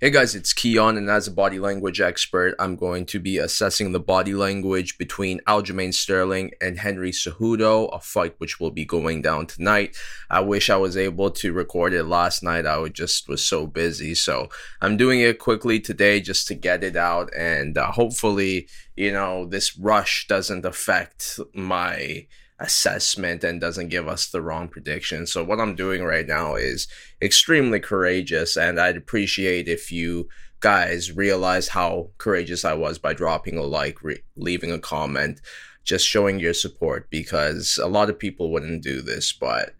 Hey guys, it's Kiiyon, and as a body language expert, I'm going to be assessing the body language between Aljamain Sterling and Henry Cejudo, a fight which will be going down tonight. I wish I was able to record it last night. I just was so busy, so I'm doing it quickly today just to get it out, and uh, hopefully, you know, this rush doesn't affect my assessment and doesn't give us the wrong prediction. So what I'm doing right now is extremely courageous and I'd appreciate if you guys realize how courageous I was by dropping a like, re- leaving a comment, just showing your support because a lot of people wouldn't do this, but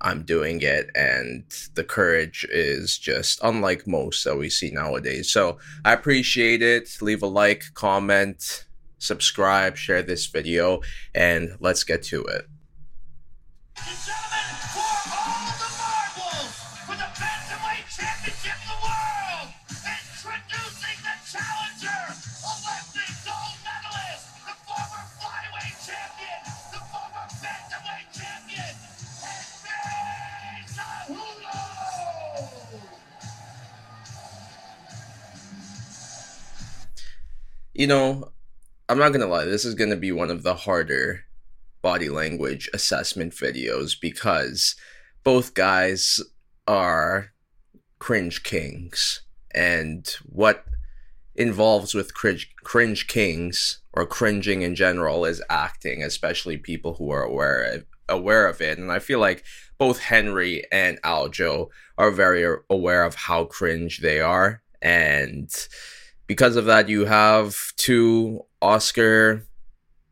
I'm doing it and the courage is just unlike most that we see nowadays. So I appreciate it. Leave a like, comment, subscribe, share this video, and let's get to it. You know, I'm not gonna lie, this is gonna be one of the harder body language assessment videos because both guys are cringe kings. And what involves with cringe, cringe kings or cringing in general is acting, especially people who are aware of, aware of it. And I feel like both Henry and Aljo are very aware of how cringe they are. And because of that, you have two Oscar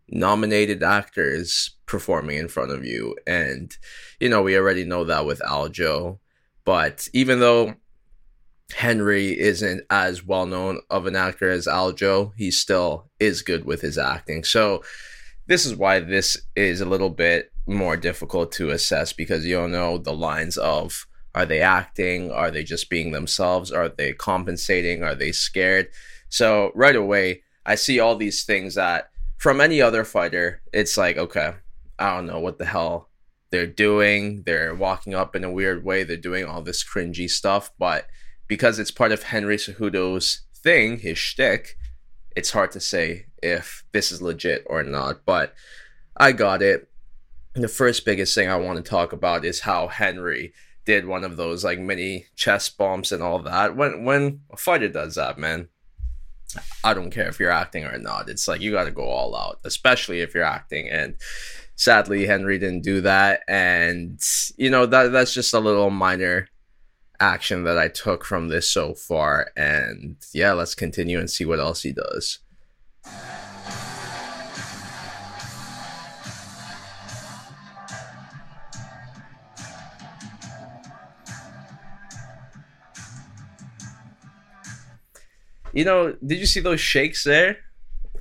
nominated actors performing in front of you. And, you know, we already know that with Aljo. But even though Henry isn't as well known of an actor as Aljo, he still is good with his acting. So, this is why this is a little bit more difficult to assess because you don't know the lines of are they acting? Are they just being themselves? Are they compensating? Are they scared? So, right away, I see all these things that from any other fighter, it's like, okay, I don't know what the hell they're doing. They're walking up in a weird way. They're doing all this cringy stuff. But because it's part of Henry Cejudo's thing, his shtick, it's hard to say if this is legit or not. But I got it. The first biggest thing I want to talk about is how Henry did one of those like mini chest bumps and all that. When when a fighter does that, man, I don't care if you're acting or not. It's like you got to go all out, especially if you're acting. And sadly, Henry didn't do that. And you know that that's just a little minor action that I took from this so far. And yeah, let's continue and see what else he does. You know, did you see those shakes there?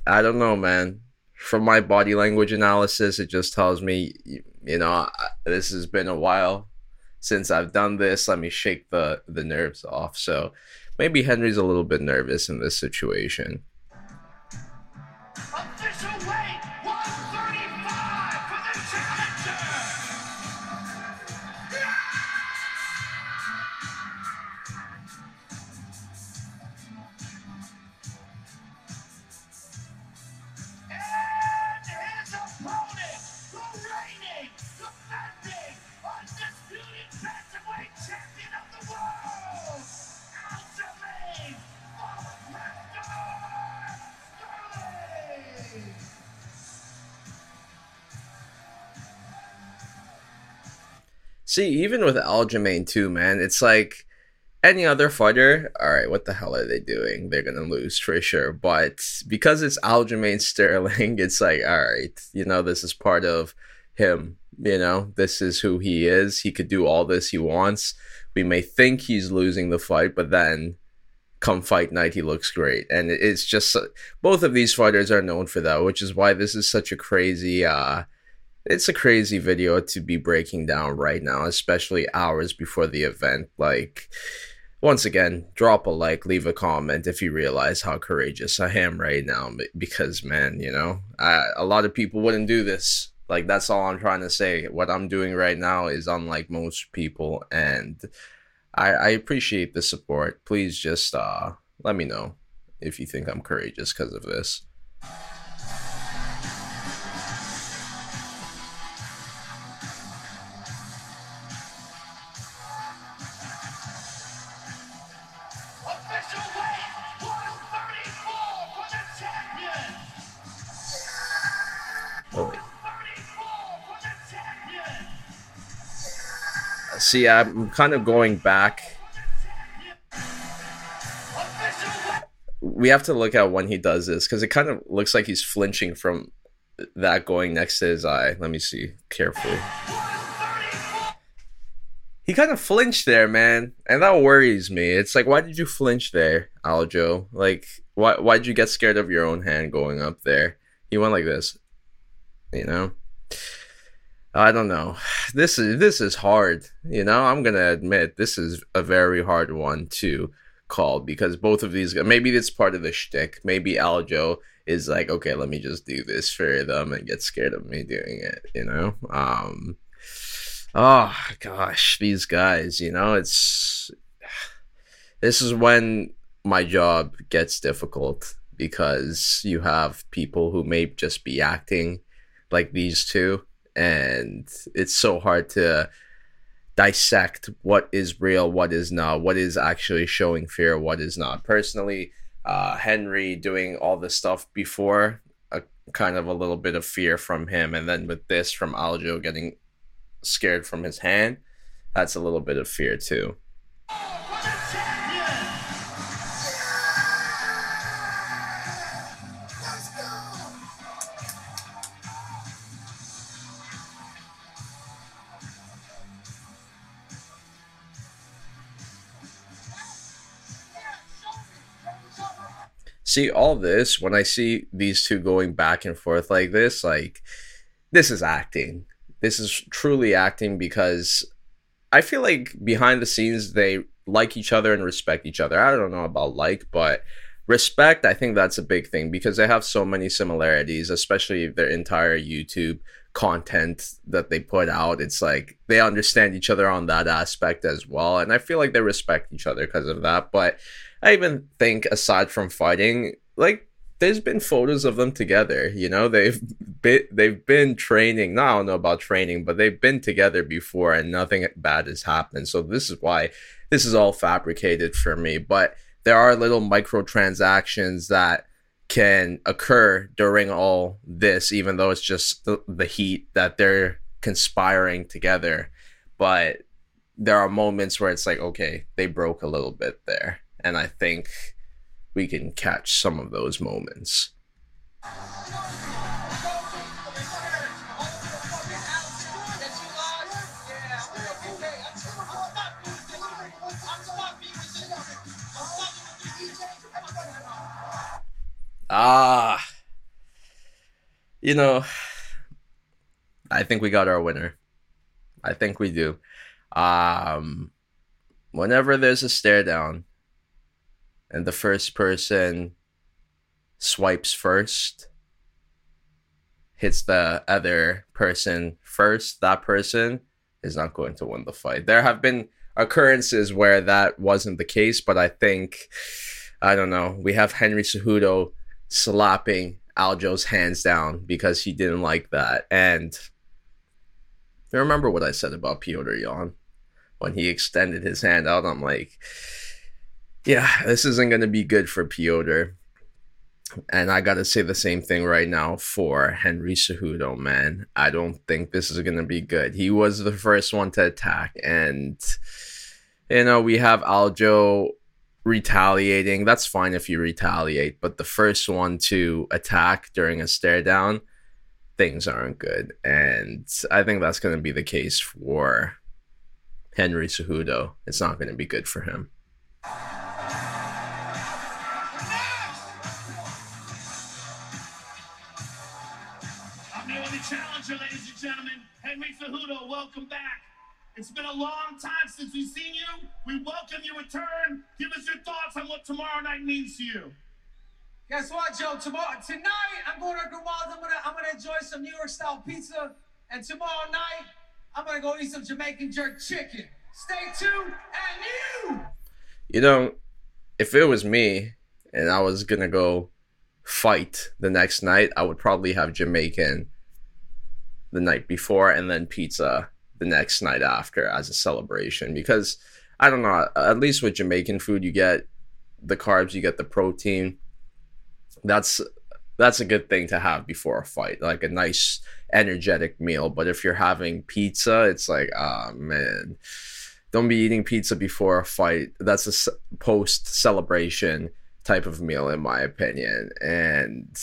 I don't know, man. From my body language analysis, it just tells me, you know, this has been a while since I've done this. Let me shake the the nerves off. So maybe Henry's a little bit nervous in this situation. See, even with Aljamain too, man, it's like any other fighter. All right, what the hell are they doing? They're gonna lose for sure. But because it's Aljamain Sterling, it's like, all right, you know, this is part of him. You know, this is who he is. He could do all this he wants. We may think he's losing the fight, but then come fight night, he looks great. And it's just both of these fighters are known for that, which is why this is such a crazy. uh it's a crazy video to be breaking down right now, especially hours before the event. Like, once again, drop a like, leave a comment if you realize how courageous I am right now. Because, man, you know, I, a lot of people wouldn't do this. Like, that's all I'm trying to say. What I'm doing right now is unlike most people. And I, I appreciate the support. Please just uh, let me know if you think I'm courageous because of this. See, I'm kind of going back. We have to look at when he does this because it kind of looks like he's flinching from that going next to his eye. Let me see carefully. He kind of flinched there, man, and that worries me. It's like, why did you flinch there, Aljo? Like, why why did you get scared of your own hand going up there? He went like this, you know. I don't know. This is this is hard. You know, I'm gonna admit this is a very hard one to call because both of these. Maybe it's part of the shtick. Maybe Aljo is like, okay, let me just do this for them and get scared of me doing it. You know. Um. Oh gosh, these guys. You know, it's. This is when my job gets difficult because you have people who may just be acting like these two and it's so hard to dissect what is real, what is not, what is actually showing fear, what is not. Personally, uh, Henry doing all this stuff before, a kind of a little bit of fear from him, and then with this from Aljo getting scared from his hand, that's a little bit of fear too. See all this when I see these two going back and forth like this, like this is acting. This is truly acting because I feel like behind the scenes they like each other and respect each other. I don't know about like, but respect, I think that's a big thing because they have so many similarities, especially their entire YouTube content that they put out. It's like they understand each other on that aspect as well. And I feel like they respect each other because of that. But I even think aside from fighting, like there's been photos of them together. You know, they've been they've been training. Now I don't know about training, but they've been together before, and nothing bad has happened. So this is why this is all fabricated for me. But there are little microtransactions that can occur during all this, even though it's just the, the heat that they're conspiring together. But there are moments where it's like, okay, they broke a little bit there. And I think we can catch some of those moments. Ah, you know, I think we got our winner. I think we do. Um, whenever there's a stare down, and the first person swipes first, hits the other person first, that person is not going to win the fight. There have been occurrences where that wasn't the case, but I think, I don't know, we have Henry Cejudo slapping Aljo's hands down because he didn't like that. And remember what I said about Petr Yan when he extended his hand out. I'm like, yeah, this isn't going to be good for Petr. And I got to say the same thing right now for Henry Cejudo, man. I don't think this is going to be good. He was the first one to attack. And, you know, we have Aljo retaliating. That's fine if you retaliate. But the first one to attack during a stare down, things aren't good. And I think that's going to be the case for Henry Cejudo. It's not going to be good for him. challenger, ladies and gentlemen. Henry Cejudo, welcome back. It's been a long time since we've seen you. We welcome your return. Give us your thoughts on what tomorrow night means to you. Guess what, Joe? Tomorrow, tonight, I'm going to Grewal's. I'm gonna, I'm gonna enjoy some New York style pizza, and tomorrow night, I'm gonna go eat some Jamaican jerk chicken. Stay tuned, and you. You know, if it was me and I was gonna go fight the next night, I would probably have Jamaican the night before and then pizza the next night after as a celebration because I don't know, at least with Jamaican food you get the carbs, you get the protein. That's that's a good thing to have before a fight, like a nice energetic meal. But if you're having pizza, it's like, ah oh, man, don't be eating pizza before a fight. That's a post celebration type of meal, in my opinion. And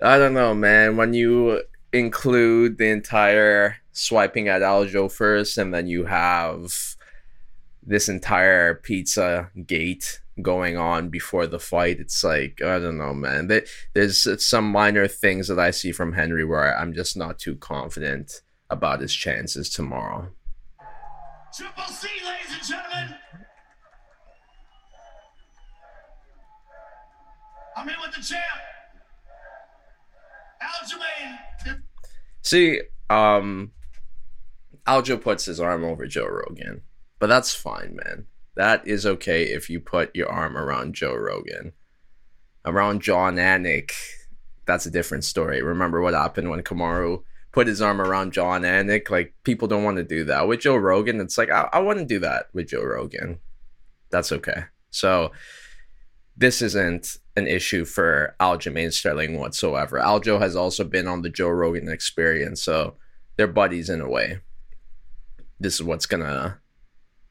I don't know, man. When you include the entire swiping at Aljo first, and then you have this entire pizza gate going on before the fight. It's like I don't know, man. There's some minor things that I see from Henry where I'm just not too confident about his chances tomorrow. Triple C, ladies and gentlemen. I'm in with the champ. See, um, Aljo puts his arm over Joe Rogan, but that's fine, man. That is okay if you put your arm around Joe Rogan. Around Jon Anik, that's a different story. Remember what happened when Kamaru put his arm around Jon Anik? Like, people don't want to do that. With Joe Rogan, it's like, I, I want to do that with Joe Rogan. That's okay. So, this isn't an issue for Aljamain Sterling whatsoever. Aljo has also been on the Joe Rogan experience, so they're buddies in a way. This is what's gonna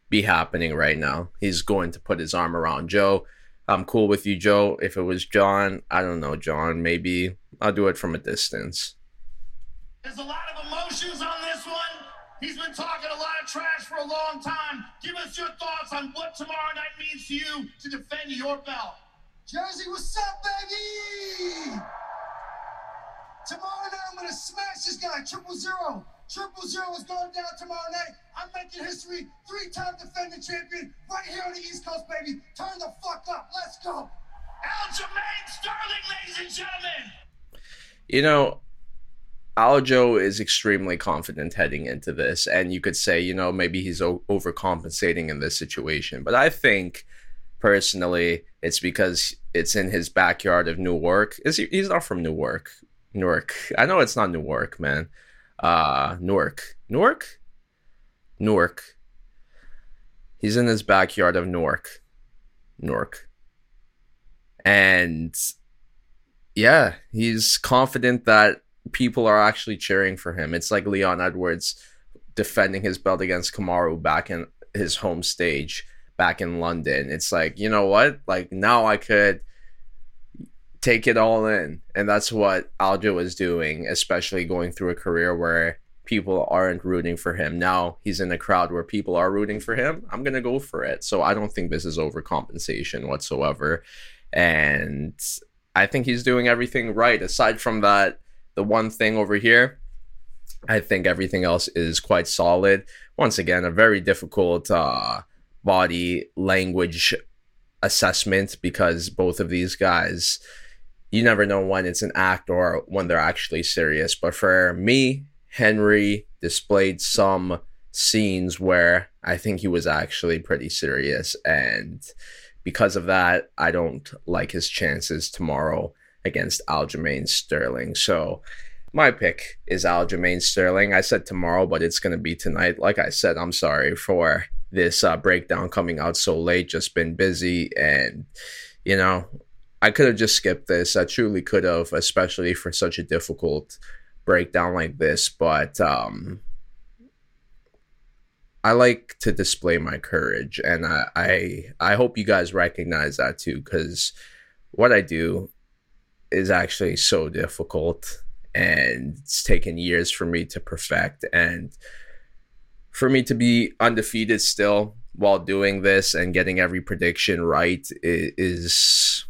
be happening right now. He's going to put his arm around Joe. I'm cool with you, Joe. If it was Jon, I don't know, Jon, maybe I'll do it from a distance. There's a lot of one. He's been talking a lot of trash for a long time. Give us your thoughts on what tomorrow night means to you to defend your belt. Jersey, what's up, baby? Tomorrow night, I'm gonna smash this guy, triple zero. Triple zero is going down tomorrow night. I'm making history. Three-time defending champion right here on the East Coast, baby. Turn the fuck up. Let's go. Aljamain Sterling, ladies and gentlemen. You know, Aljo is extremely confident heading into this, and you could say, you know, maybe he's o- overcompensating in this situation. But I think, personally, it's because it's in his backyard of Newark. Is he? He's not from Newark. Newark. I know it's not Newark, man uh, Newark. Newark? Newark. He's in his backyard of Newark. Newark. And yeah, he's confident that people are actually cheering for him. It's like Leon Edwards defending his belt against Kamaru back in his home stage back in London. It's like, you know what? Like now I could take it all in. And that's what Aljo is doing, especially going through a career where people aren't rooting for him. Now he's in a crowd where people are rooting for him. I'm going to go for it. So I don't think this is overcompensation whatsoever. And I think he's doing everything right. Aside from that, the one thing over here, I think everything else is quite solid. Once again, a very difficult uh, body language assessment because both of these guys you never know when it's an act or when they're actually serious. But for me, Henry displayed some scenes where I think he was actually pretty serious. And because of that, I don't like his chances tomorrow against Aljamain Sterling. So my pick is Aljamain Sterling. I said tomorrow, but it's going to be tonight. Like I said, I'm sorry for this uh, breakdown coming out so late. Just been busy and, you know, I could have just skipped this. I truly could have, especially for such a difficult breakdown like this. But um, I like to display my courage, and I I, I hope you guys recognize that too, because what I do is actually so difficult, and it's taken years for me to perfect, and for me to be undefeated still while doing this and getting every prediction right is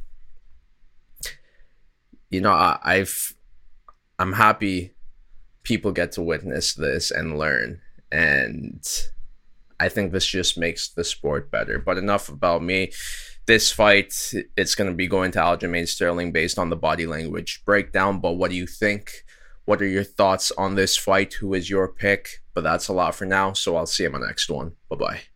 you know, I, I've I'm happy people get to witness this and learn. And I think this just makes the sport better. But enough about me. This fight, it's going to be going to Aljamain Sterling based on the body language breakdown. But what do you think? What are your thoughts on this fight? Who is your pick? But that's a lot for now. So I'll see you in my next one. Bye bye.